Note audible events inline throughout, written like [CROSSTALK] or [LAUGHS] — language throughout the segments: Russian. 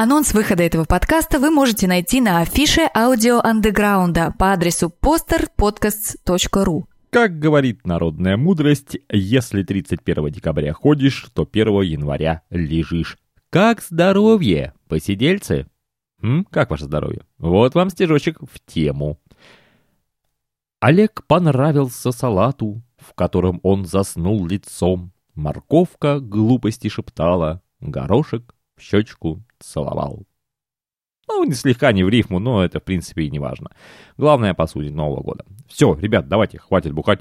Анонс выхода этого подкаста вы можете найти на афише аудио андеграунда по адресу posterpodcasts.ru. Как говорит народная мудрость, если 31 декабря ходишь, то 1 января лежишь. Как здоровье, посидельцы? М? Как ваше здоровье? Вот вам стежочек в тему. Олег понравился салату, в котором он заснул лицом. Морковка глупости шептала, горошек в щечку целовал. Ну, не слегка не в рифму, но это, в принципе, и не важно. Главное, по сути, Нового года. Все, ребят, давайте, хватит бухать.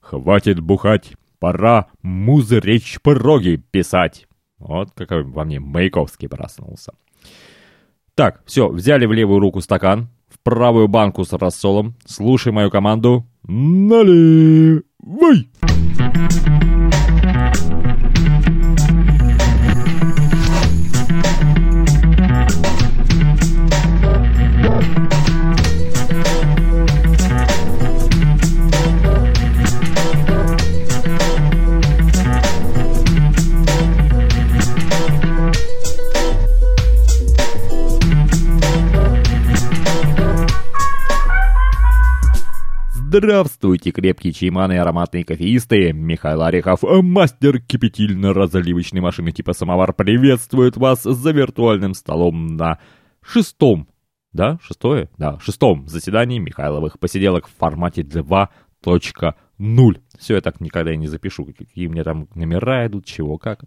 Хватит бухать. Пора музречь пороги писать. Вот какой во мне Маяковский проснулся. Так, все, взяли в левую руку стакан, в правую банку с рассолом. Слушай мою команду. Наливай! Здравствуйте, крепкие чайманы и ароматные кофеисты! Михаил Орехов, мастер кипятильно-разливочной машины типа самовар, приветствует вас за виртуальным столом на шестом, да, шестое? Да, шестом заседании Михайловых посиделок в формате 2.0. Все я так никогда и не запишу, какие мне там номера идут, чего, как.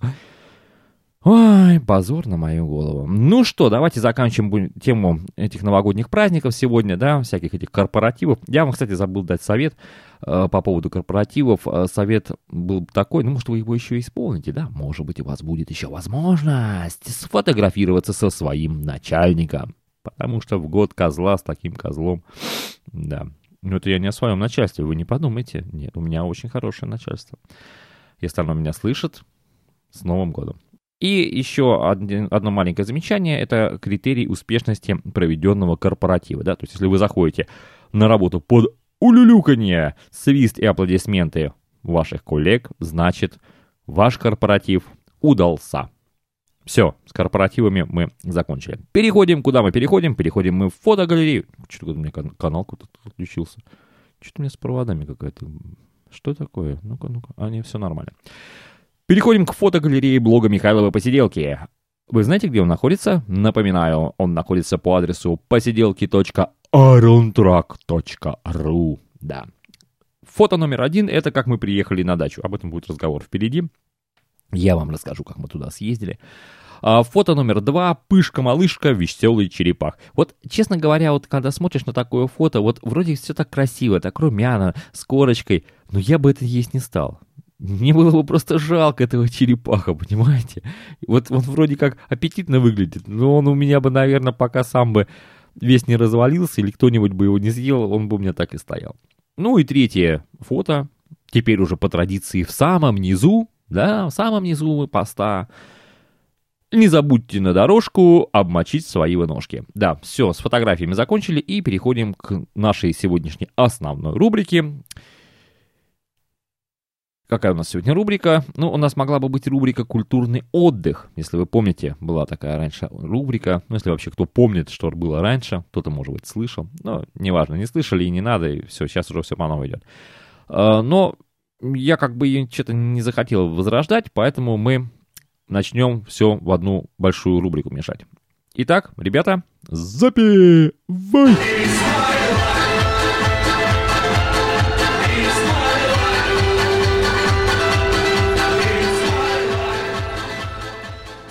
Ой, позор на мою голову. Ну что, давайте заканчиваем тему этих новогодних праздников сегодня, да, всяких этих корпоративов. Я вам, кстати, забыл дать совет э, по поводу корпоративов. Э, совет был такой, ну, может, вы его еще исполните, да? Может быть, у вас будет еще возможность сфотографироваться со своим начальником. Потому что в год козла с таким козлом, да. Ну, это я не о своем начальстве, вы не подумайте. Нет, у меня очень хорошее начальство. Если оно меня слышит, с Новым годом. И еще один, одно маленькое замечание, это критерий успешности проведенного корпоратива. Да? То есть, если вы заходите на работу под улюлюканье, свист и аплодисменты ваших коллег, значит, ваш корпоратив удался. Все, с корпоративами мы закончили. Переходим, куда мы переходим? Переходим мы в фотогалерею. Что-то у меня канал какой-то отключился. Что-то у меня с проводами какая-то. Что такое? Ну-ка, ну-ка. А, нет, все нормально. Переходим к фотогалерее блога Михайлова Посиделки. Вы знаете, где он находится? Напоминаю, он находится по адресу посиделки.arontrack.ru Да. Фото номер один — это как мы приехали на дачу. Об этом будет разговор впереди. Я вам расскажу, как мы туда съездили. А, фото номер два — пышка-малышка, веселый черепах. Вот, честно говоря, вот когда смотришь на такое фото, вот вроде все так красиво, так румяно, с корочкой, но я бы это есть не стал. Мне было бы просто жалко этого черепаха, понимаете? Вот он вроде как аппетитно выглядит, но он у меня бы, наверное, пока сам бы весь не развалился или кто-нибудь бы его не съел, он бы у меня так и стоял. Ну и третье фото, теперь уже по традиции в самом низу, да, в самом низу поста. Не забудьте на дорожку обмочить свои ножки. Да, все, с фотографиями закончили и переходим к нашей сегодняшней основной рубрике – Какая у нас сегодня рубрика? Ну, у нас могла бы быть рубрика «Культурный отдых». Если вы помните, была такая раньше рубрика. Ну, если вообще кто помнит, что было раньше, кто-то, может быть, слышал. Но неважно, не слышали и не надо, и все, сейчас уже все по новой идет. А, но я как бы что-то не захотел возрождать, поэтому мы начнем все в одну большую рубрику мешать. Итак, ребята, запивай!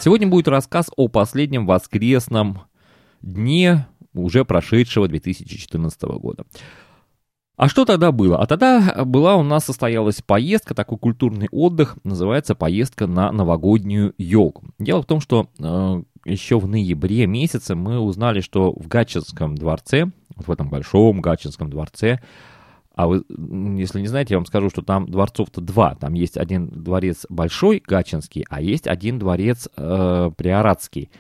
Сегодня будет рассказ о последнем воскресном дне уже прошедшего 2014 года. А что тогда было? А тогда была у нас состоялась поездка, такой культурный отдых, называется поездка на новогоднюю елку. Дело в том, что э, еще в ноябре месяце мы узнали, что в Гатчинском дворце, вот в этом большом Гатчинском дворце, а вы, если не знаете, я вам скажу, что там дворцов-то два. Там есть один дворец большой, Гачинский, а есть один дворец э, Приоратский.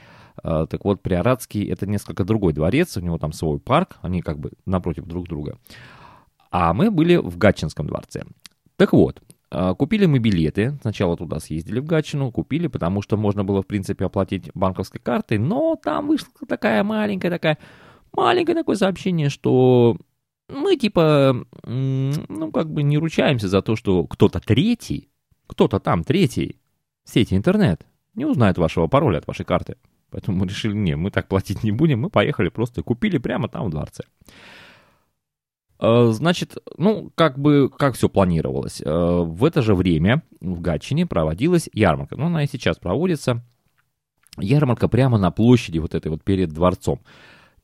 Э, так вот, Приоратский — это несколько другой дворец, у него там свой парк, они как бы напротив друг друга. А мы были в Гатчинском дворце. Так вот, А, купили мы билеты, сначала туда съездили в Гатчину, купили, потому что можно было, в принципе, оплатить банковской картой, но там вышла такая маленькая такая, маленькое такое сообщение, что мы типа, ну, как бы не ручаемся за то, что кто-то третий, кто-то там третий в сети интернет не узнает вашего пароля от вашей карты. Поэтому мы решили, не, мы так платить не будем, мы поехали просто купили прямо там в дворце. А, значит, ну, как бы, как все планировалось. А, в это же время в Гатчине проводилась ярмарка. Ну, она и сейчас проводится. Ярмарка прямо на площади вот этой вот перед дворцом.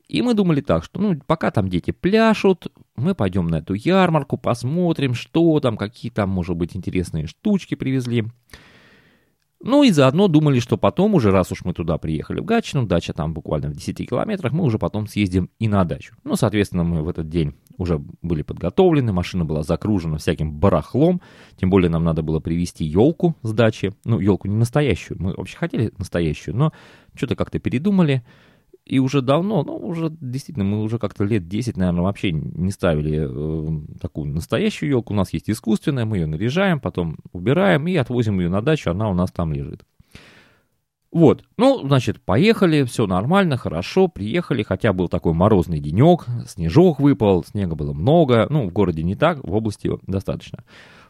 И мы думали так, что ну, пока там дети пляшут, мы пойдем на эту ярмарку, посмотрим, что там, какие там, может быть, интересные штучки привезли. Ну и заодно думали, что потом уже, раз уж мы туда приехали в Гатчину, дача там буквально в 10 километрах, мы уже потом съездим и на дачу. Ну, соответственно, мы в этот день уже были подготовлены, машина была закружена всяким барахлом, тем более нам надо было привезти елку с дачи. Ну, елку не настоящую, мы вообще хотели настоящую, но что-то как-то передумали. И уже давно, ну, уже действительно, мы уже как-то лет 10, наверное, вообще не ставили э, такую настоящую елку. У нас есть искусственная, мы ее наряжаем, потом убираем и отвозим ее на дачу, она у нас там лежит. Вот, ну, значит, поехали, все нормально, хорошо, приехали, хотя был такой морозный денек, снежок выпал, снега было много, ну, в городе не так, в области достаточно.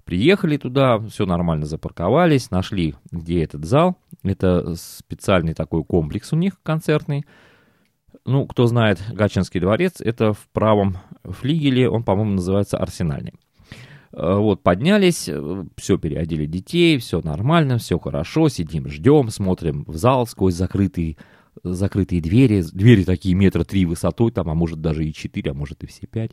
Приехали туда, все нормально запарковались, нашли, где этот зал, это специальный такой комплекс у них концертный, ну, кто знает Гатчинский дворец, это в правом флигеле, он, по-моему, называется Арсенальный. Э, вот, поднялись, э, все, переодели детей, все нормально, все хорошо, сидим, ждем, смотрим в зал сквозь закрытые, закрытые двери, двери такие метра три высотой, там, а может даже и четыре, а может и все пять.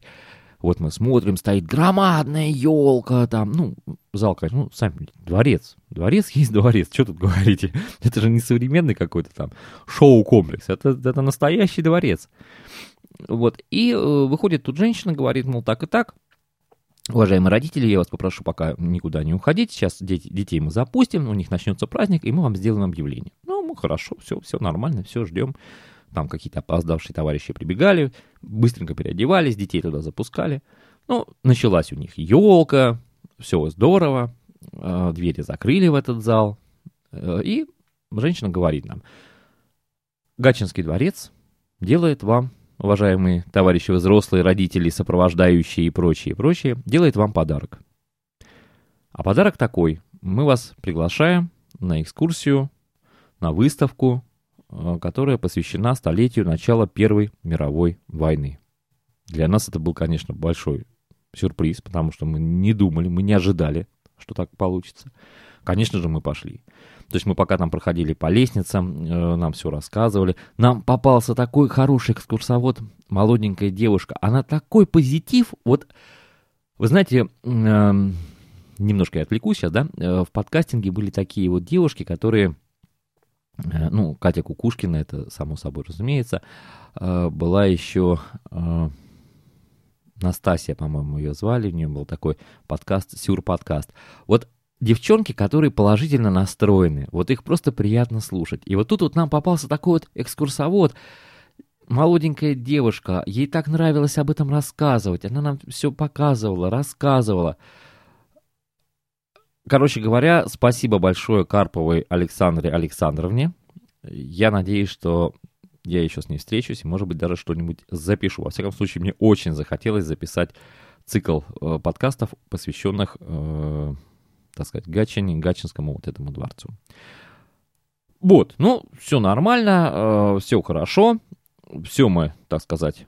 Вот мы смотрим, стоит громадная елка там, ну, зал, конечно, ну, сами, дворец. Дворец [LAUGHS] есть дворец, что тут говорите? [LAUGHS] Это же не современный какой-то там шоу-комплекс, это, это настоящий дворец. Вот, и э, выходит тут женщина, говорит, мол, так и так, Уважаемые родители, я вас попрошу пока никуда не уходить. Сейчас дети, детей мы запустим, у них начнется праздник, и мы вам сделаем объявление. Ну, мы хорошо, все, все нормально, все, ждем. Там какие-то опоздавшие товарищи прибегали, быстренько переодевались, детей туда запускали. Ну, началась у них елка, все здорово, э, двери закрыли в этот зал. Э, и женщина говорит нам, Гатчинский дворец делает вам, уважаемые товарищи взрослые, родители, сопровождающие и прочее, прочее, делает вам подарок. А подарок такой. Мы вас приглашаем на экскурсию, на выставку которая посвящена столетию начала Первой мировой войны. Для нас это был, конечно, большой сюрприз, потому что мы не думали, мы не ожидали, что так получится. Конечно же, мы пошли. То есть мы пока там проходили по лестницам, э, нам все рассказывали. Нам попался такой хороший экскурсовод, молоденькая девушка. Она такой позитив. Вот, вы знаете, э, немножко я отвлекусь сейчас, да? Э, в подкастинге были такие вот девушки, которые Э, ну, Катя Кукушкина, это само собой разумеется, э, была еще э, Настасья, по-моему, ее звали, у нее был такой подкаст, сюр-подкаст. Вот девчонки, которые положительно настроены, вот их просто приятно слушать. И вот тут вот нам попался такой вот экскурсовод, молоденькая девушка, ей так нравилось об этом рассказывать, она нам все показывала, рассказывала. Короче говоря, спасибо большое Карповой Александре Александровне. Я надеюсь, что я еще с ней встречусь и, может быть, даже что-нибудь запишу. Во всяком случае, мне очень захотелось записать цикл э, подкастов, посвященных, э, так сказать, Гатчине, Гатчинскому вот этому дворцу. Вот, ну, все нормально, э, все хорошо, все мы, так сказать,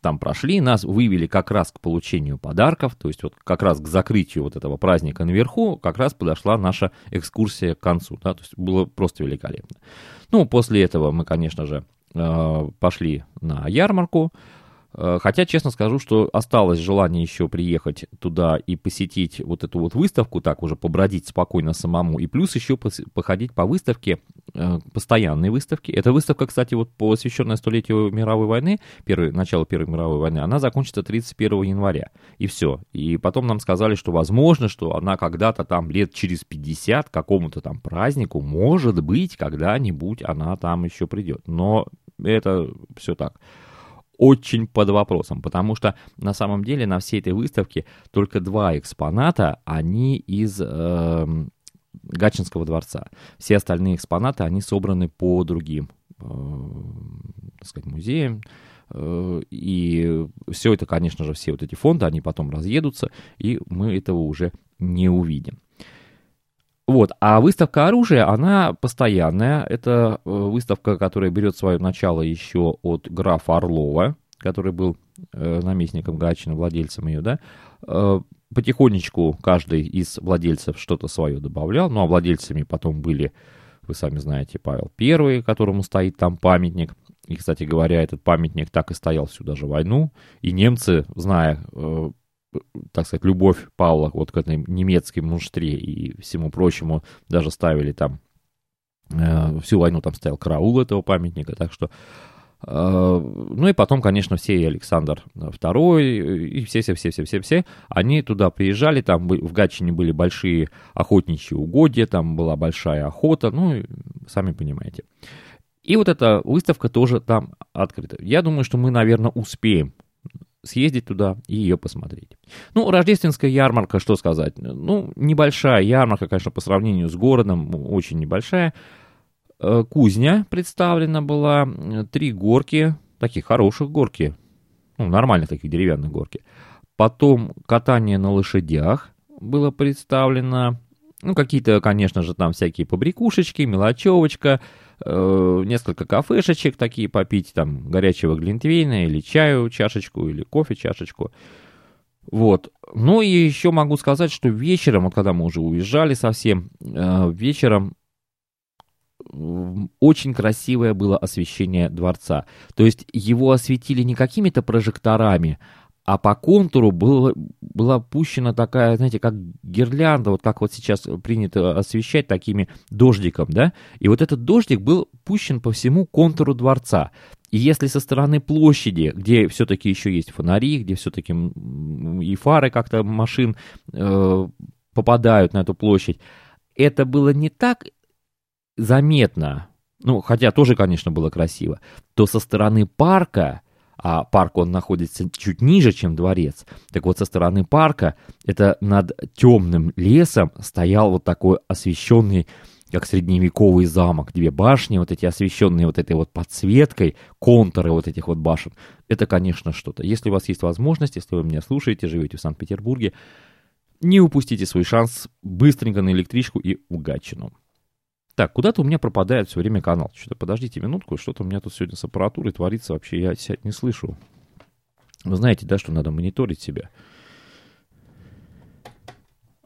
там прошли, нас вывели как раз к получению подарков, то есть вот как раз к закрытию вот этого праздника наверху как раз подошла наша экскурсия к концу, да, то есть было просто великолепно. Ну, после этого мы, конечно же, э, пошли на ярмарку, хотя, честно скажу, что осталось желание еще приехать туда и посетить вот эту вот выставку, так уже побродить спокойно самому, и плюс еще походить по выставке, э, постоянной выставке. Эта выставка, кстати, вот посвященная столетию мировой войны, первой, начало Первой мировой войны, она закончится 31 января, и все. И потом нам сказали, что возможно, что она когда-то там лет через 50 какому-то там празднику, может быть, когда-нибудь она там еще придет. Но это все так очень под вопросом, потому что на самом деле на всей этой выставке только два экспоната, они из э, Гатчинского дворца. Все остальные экспонаты, они собраны по другим, э, так сказать, музеям. Э, и все это, конечно же, все вот эти фонды, они потом разъедутся, и мы этого уже не увидим. Вот, а выставка оружия, она постоянная. Это э, выставка, которая берет свое начало еще от графа Орлова, который был э, наместником Гатчина, владельцем ее, да. Э, потихонечку каждый из владельцев что-то свое добавлял. Ну, а владельцами потом были, вы сами знаете, Павел I, которому стоит там памятник. И, кстати говоря, этот памятник так и стоял всю даже войну. И немцы, зная так сказать, любовь Павла вот к этой немецкой муштре и всему прочему, даже ставили там, э, всю войну там стоял караул этого памятника, так что э, ну и потом, конечно, все и Александр II, и все-все-все-все-все-все, они туда приезжали, там в Гатчине были большие охотничьи угодья, там была большая охота, ну, сами понимаете. И вот эта выставка тоже там открыта. Я думаю, что мы, наверное, успеем съездить туда и ее посмотреть. Ну, рождественская ярмарка, что сказать? Ну, небольшая ярмарка, конечно, по сравнению с городом, очень небольшая. Э, кузня представлена была, три горки, таких хороших горки, ну, нормальных таких деревянных горки. Потом катание на лошадях было представлено, ну, какие-то, конечно же, там всякие побрякушечки, мелочевочка, э, несколько кафешечек такие попить, там, горячего глинтвейна или чаю чашечку, или кофе чашечку. Вот. Ну и еще могу сказать, что вечером, вот когда мы уже уезжали совсем, э, вечером очень красивое было освещение дворца. То есть его осветили не какими-то прожекторами, а по контуру было, была пущена такая, знаете, как гирлянда, вот как вот сейчас принято освещать такими дождиком, да, и вот этот дождик был пущен по всему контуру дворца. И если со стороны площади, где все-таки еще есть фонари, где все-таки и фары как-то машин э, попадают на эту площадь, это было не так заметно, ну, хотя тоже, конечно, было красиво, то со стороны парка а парк он находится чуть ниже, чем дворец. Так вот, со стороны парка, это над темным лесом стоял вот такой освещенный как средневековый замок, две башни, вот эти освещенные вот этой вот подсветкой, контуры вот этих вот башен. Это, конечно, что-то. Если у вас есть возможность, если вы меня слушаете, живете в Санкт-Петербурге, не упустите свой шанс быстренько на электричку и в Гатчину. Так, куда-то у меня пропадает все время канал. Что-то подождите минутку, что-то у меня тут сегодня с аппаратурой творится, вообще я себя не слышу. Вы знаете, да, что надо мониторить себя.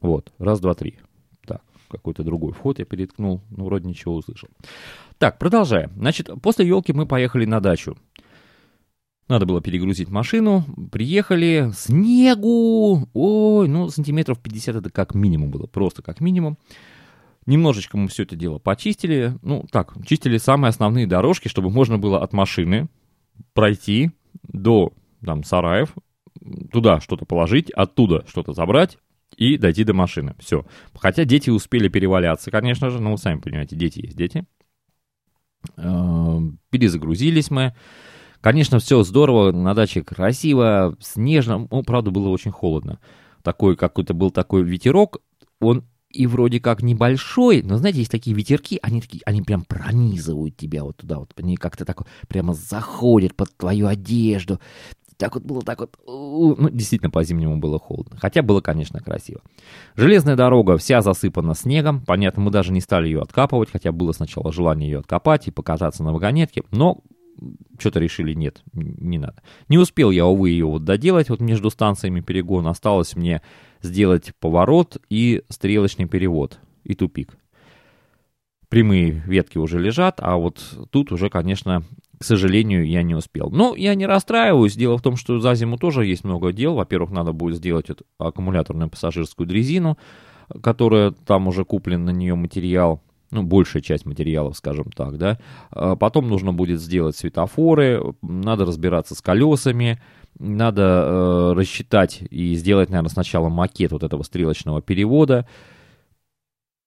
Вот, раз, два, три. Так, какой-то другой вход я переткнул, ну, вроде ничего услышал. Так, продолжаем. Значит, после елки мы поехали на дачу. Надо было перегрузить машину, приехали, снегу, ой, ну, сантиметров 50 это как минимум было, просто как минимум. Немножечко мы все это дело почистили. Ну, так, чистили самые основные дорожки, чтобы можно было от машины пройти до там, сараев, туда что-то положить, оттуда что-то забрать и дойти до машины. Все. Хотя дети успели переваляться, конечно же. Ну, вы сами понимаете, дети есть дети. Эм, перезагрузились мы. Конечно, все здорово, на даче красиво, снежно. Ну, правда, было очень холодно. Такой какой-то был такой ветерок. Он и вроде как небольшой, но, знаете, есть такие ветерки, они такие, они прям пронизывают тебя вот туда, вот они как-то так прямо заходят под твою одежду. Так вот было так вот, ну, действительно, по-зимнему было холодно. Хотя было, конечно, красиво. Железная дорога вся засыпана снегом. Понятно, мы даже не стали ее откапывать, хотя было сначала желание ее откопать и покататься на вагонетке. Но что-то решили, нет, не надо. Не успел я, увы, ее вот доделать вот между станциями перегона. Осталось мне сделать поворот и стрелочный перевод, и тупик. Прямые ветки уже лежат, а вот тут уже, конечно, к сожалению, я не успел. Но я не расстраиваюсь. Дело в том, что за зиму тоже есть много дел. Во-первых, надо будет сделать эту аккумуляторную пассажирскую дрезину, которая там уже куплен на нее материал ну, большая часть материалов, скажем так, да. А потом нужно будет сделать светофоры, надо разбираться с колесами, надо э, рассчитать и сделать, наверное, сначала макет вот этого стрелочного перевода.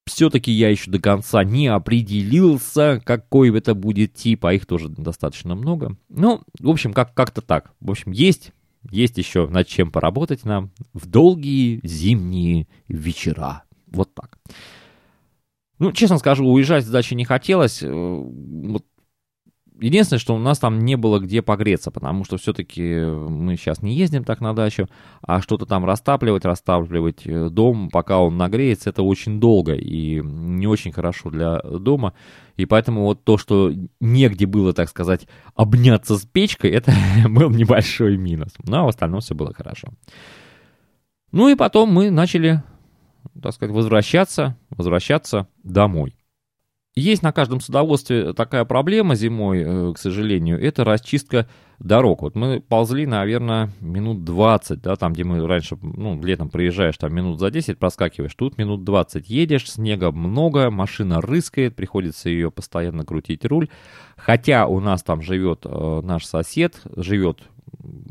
все-таки я еще до конца не определился, какой это будет тип, а их тоже достаточно много. Ну, в общем, как- как-то так. В общем, есть, есть еще над чем поработать нам в долгие зимние вечера. Вот так. Ну, честно скажу, уезжать с дачи не хотелось. Э, Единственное, что у нас там не было где погреться, потому что все-таки мы сейчас не ездим так на дачу, а что-то там растапливать, растапливать э, дом, пока он нагреется, это очень долго и не очень хорошо для дома. И поэтому вот то, что негде было, так сказать, обняться с печкой, это [LAUGHS] был небольшой минус. Но в остальном все было хорошо. Ну и потом мы начали, так сказать, возвращаться, возвращаться домой. Есть на каждом садоводстве такая проблема зимой, э, к сожалению, это расчистка дорог. Вот мы ползли, наверное, минут 20, да, там, где мы раньше, ну, летом приезжаешь, там минут за 10 проскакиваешь, тут минут 20 едешь, снега много, машина рыскает, приходится ее постоянно крутить руль. Хотя у нас там живет э, наш сосед, живет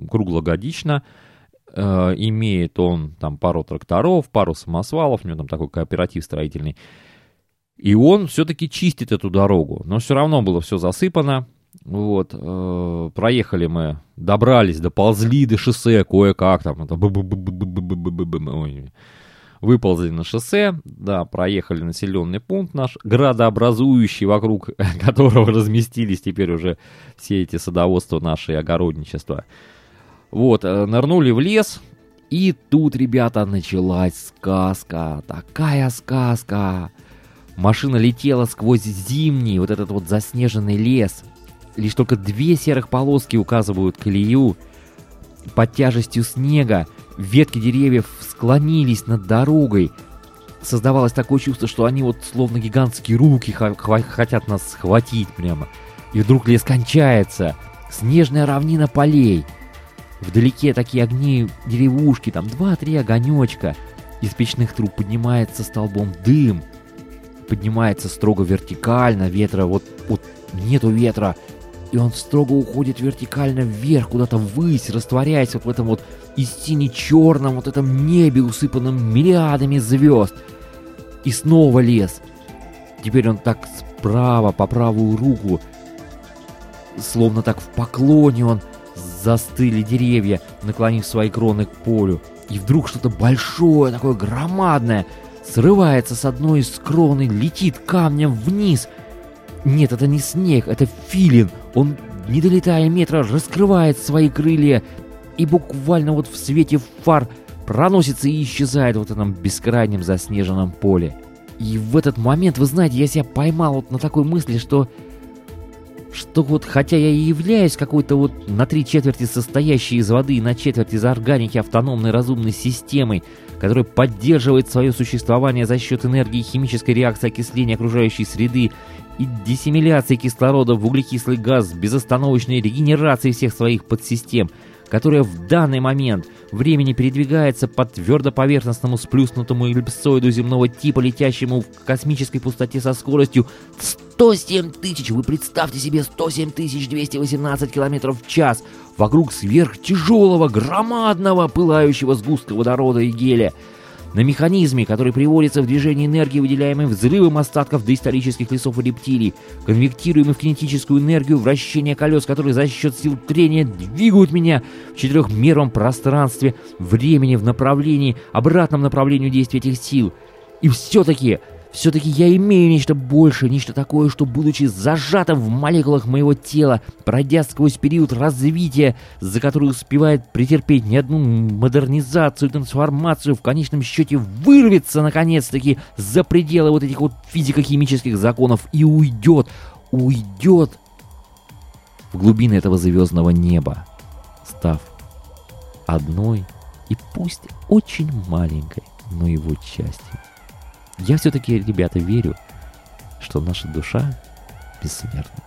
круглогодично, Э, имеет он там пару тракторов, пару самосвалов, у него там такой кооператив строительный. И он все-таки чистит эту дорогу, но все равно было все засыпано. Вот, э, проехали мы, добрались, доползли до шоссе кое-как, там, выползли на шоссе, да, проехали населенный пункт наш, градообразующий, вокруг которого разместились теперь уже все эти садоводства наши и огородничества. огородничества. Вот, э, нырнули в лес, и тут, ребята, началась сказка. Такая сказка. Машина летела сквозь зимний, вот этот вот заснеженный лес. Лишь только две серых полоски указывают колею. Под тяжестью снега ветки деревьев склонились над дорогой. Создавалось такое чувство, что они вот словно гигантские руки хотят нас схватить прямо. И вдруг лес кончается. Снежная равнина полей. Вдалеке такие огни деревушки, там два-три огонечка. Из печных труб поднимается столбом дым. Поднимается строго вертикально, ветра вот, вот нету ветра. И он строго уходит вертикально вверх, куда-то ввысь, растворяясь вот в этом вот истине черном, вот этом небе, усыпанном миллиардами звезд. И снова лес. Теперь он так справа, по правую руку, словно так в поклоне он застыли деревья, наклонив свои кроны к полю. И вдруг что-то большое, такое громадное, срывается с одной из крон и летит камнем вниз. Нет, это не снег, это филин. Он, не долетая метра, раскрывает свои крылья и буквально вот в свете фар проносится и исчезает вот в этом бескрайнем заснеженном поле. И в этот момент, вы знаете, я себя поймал вот на такой мысли, что что вот хотя я и являюсь какой-то вот на три четверти состоящей из воды и на четверть из органики автономной разумной системой, которая поддерживает свое существование за счет энергии химической реакции окисления окружающей среды и диссимиляции кислорода в углекислый газ, безостановочной регенерации всех своих подсистем, которая в данный момент времени передвигается по твердоповерхностному сплюснутому эллипсоиду земного типа, летящему в космической пустоте со скоростью 107 тысяч, вы представьте себе 107 тысяч 218 километров в час, вокруг сверхтяжелого, громадного, пылающего сгустка водорода и гелия, на механизме, который приводится в движение энергии, выделяемой взрывом остатков доисторических лесов и рептилий, конвертируемой в кинетическую энергию вращения колес, которые за счет сил трения двигают меня в четырехмерном пространстве времени в направлении, обратном направлению действия этих сил. И все-таки все-таки я имею нечто большее, нечто такое, что, будучи зажатым в молекулах моего тела, пройдя сквозь период развития, за который успевает претерпеть не одну модернизацию, трансформацию, в конечном счете вырвется, наконец-таки, за пределы вот этих вот физико-химических законов и уйдет, уйдет в глубины этого звездного неба, став одной и пусть очень маленькой, но его частью. Я все-таки, ребята, верю, что наша душа бессмертна.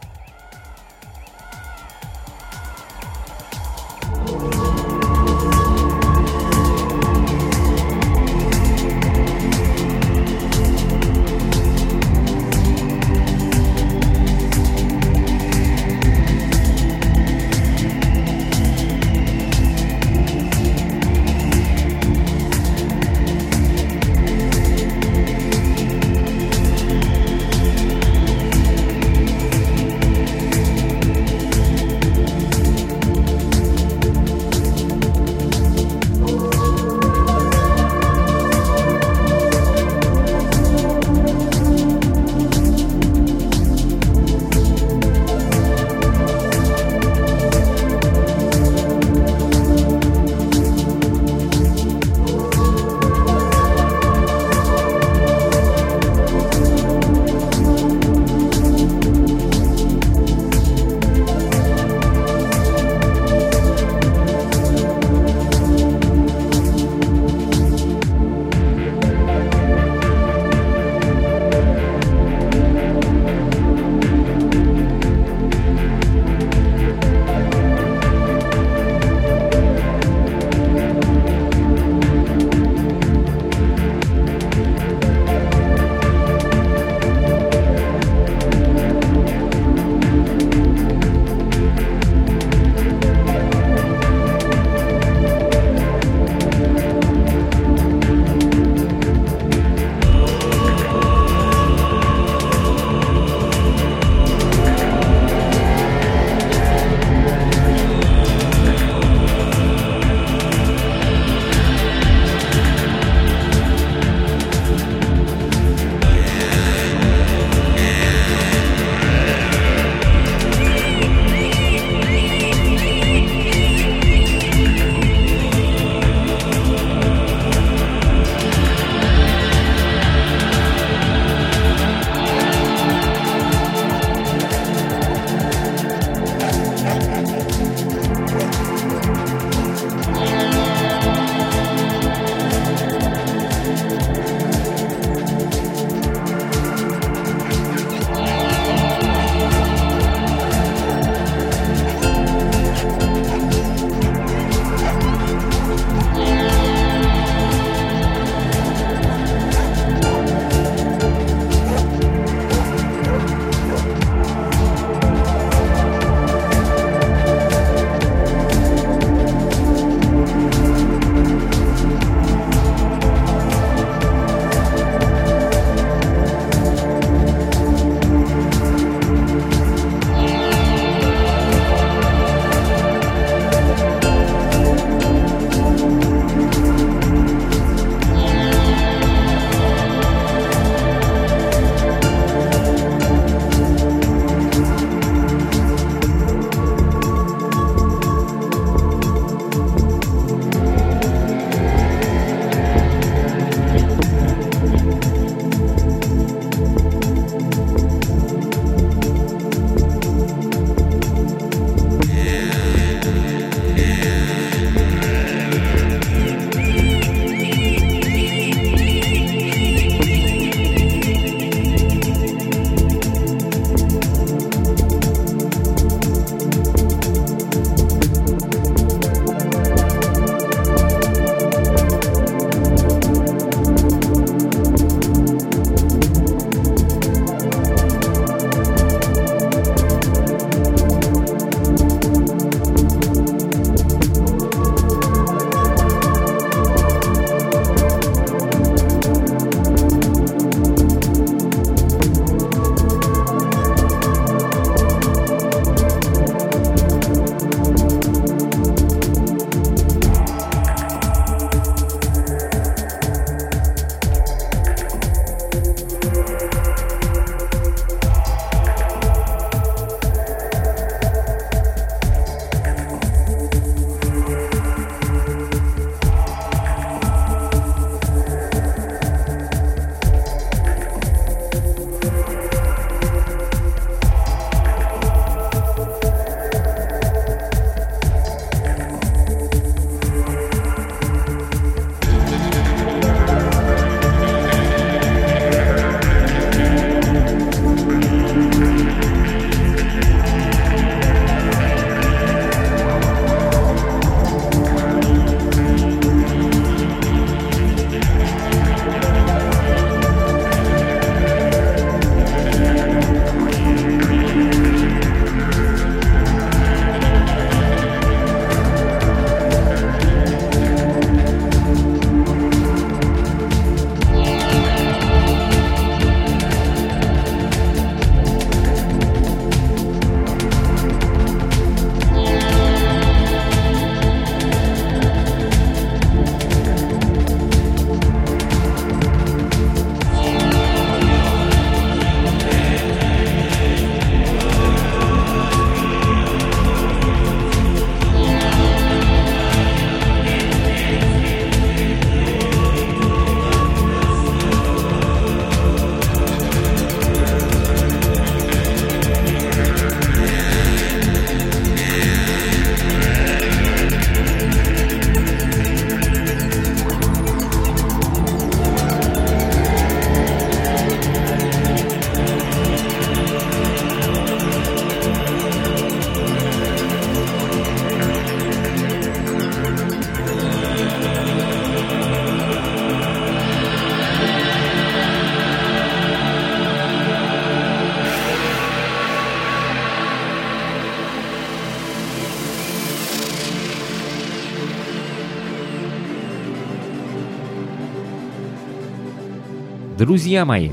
Друзья мои,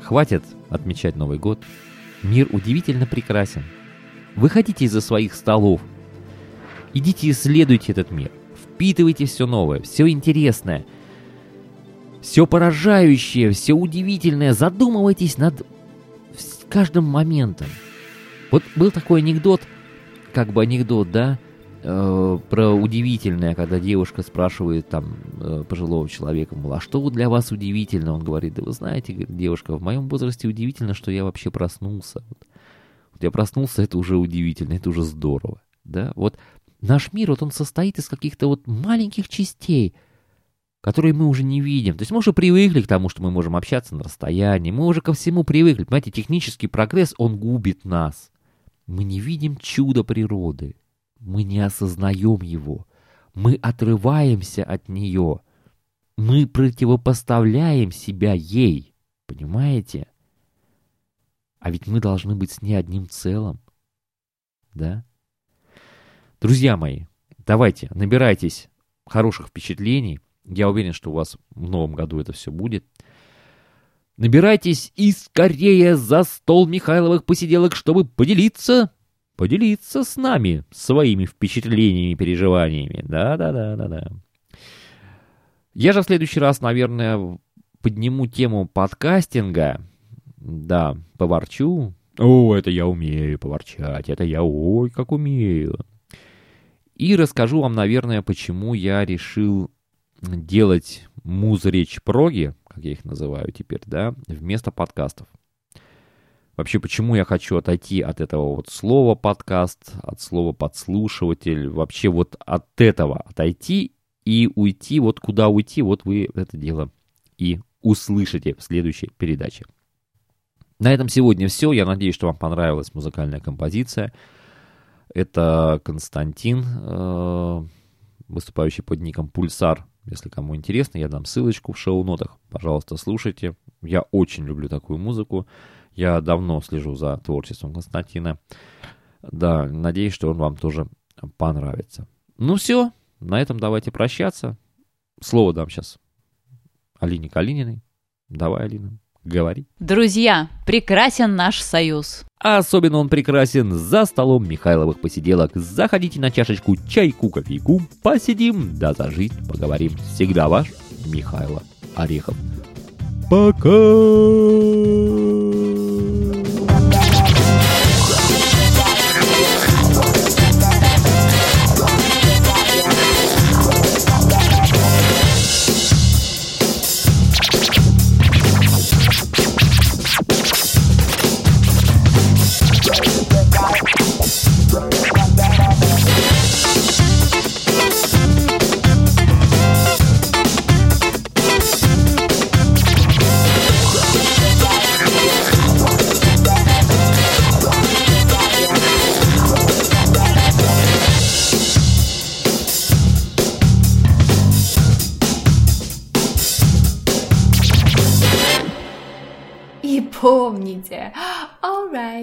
хватит отмечать Новый год. Мир удивительно прекрасен. Выходите из-за своих столов. Идите исследуйте этот мир. Впитывайте все новое, все интересное, все поражающее, все удивительное. Задумывайтесь над каждым моментом. Вот был такой анекдот, как бы анекдот, да, э, про удивительное, когда девушка спрашивает там э, пожилого человека, мол, а что для вас удивительно? Он говорит, да вы знаете, девушка, в моем возрасте удивительно, что я вообще проснулся. Вот, вот я проснулся, это уже удивительно, это уже здорово, да, вот наш мир, вот он состоит из каких-то вот маленьких частей, которые мы уже не видим. То есть мы уже привыкли к тому, что мы можем общаться на расстоянии, мы уже ко всему привыкли. Понимаете, технический прогресс, он губит нас. Мы не видим чудо природы, мы не осознаем его, мы отрываемся от нее, мы противопоставляем себя ей, понимаете? А ведь мы должны быть с ней одним целым, да? Друзья мои, давайте, набирайтесь хороших впечатлений. Я уверен, что у вас в новом году это все будет. Набирайтесь и скорее за стол Михайловых посиделок, чтобы поделиться, поделиться с нами своими впечатлениями переживаниями. Да-да-да-да-да. Я же в следующий раз, наверное, подниму тему подкастинга. Да, поворчу. О, это я умею поворчать, это я ой, как умею. И расскажу вам, наверное, почему я решил делать муз-речь проги, как я их называю теперь, да, вместо подкастов. Вообще, почему я хочу отойти от этого вот слова подкаст, от слова подслушиватель, вообще вот от этого отойти и уйти, вот куда уйти, вот вы это дело и услышите в следующей передаче. На этом сегодня все. Я надеюсь, что вам понравилась музыкальная композиция. Это Константин, э, выступающий под ником Пульсар. Если кому интересно, я дам ссылочку в шоу-нотах. Пожалуйста, слушайте. Я очень люблю такую музыку. Я давно слежу за творчеством Константина. Да, надеюсь, что он вам тоже понравится. Ну все, на этом давайте прощаться. Слово дам сейчас Алине Калининой. Давай, Алина говори. Друзья, прекрасен наш союз. Особенно он прекрасен за столом Михайловых посиделок. Заходите на чашечку чайку, кофейку, посидим, да зажить, поговорим. Всегда ваш Михайло Орехов. Пока!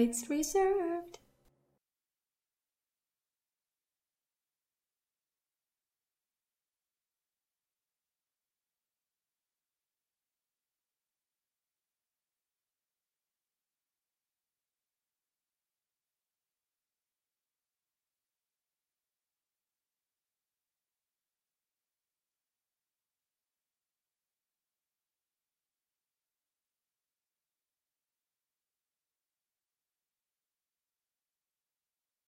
Rights reserved.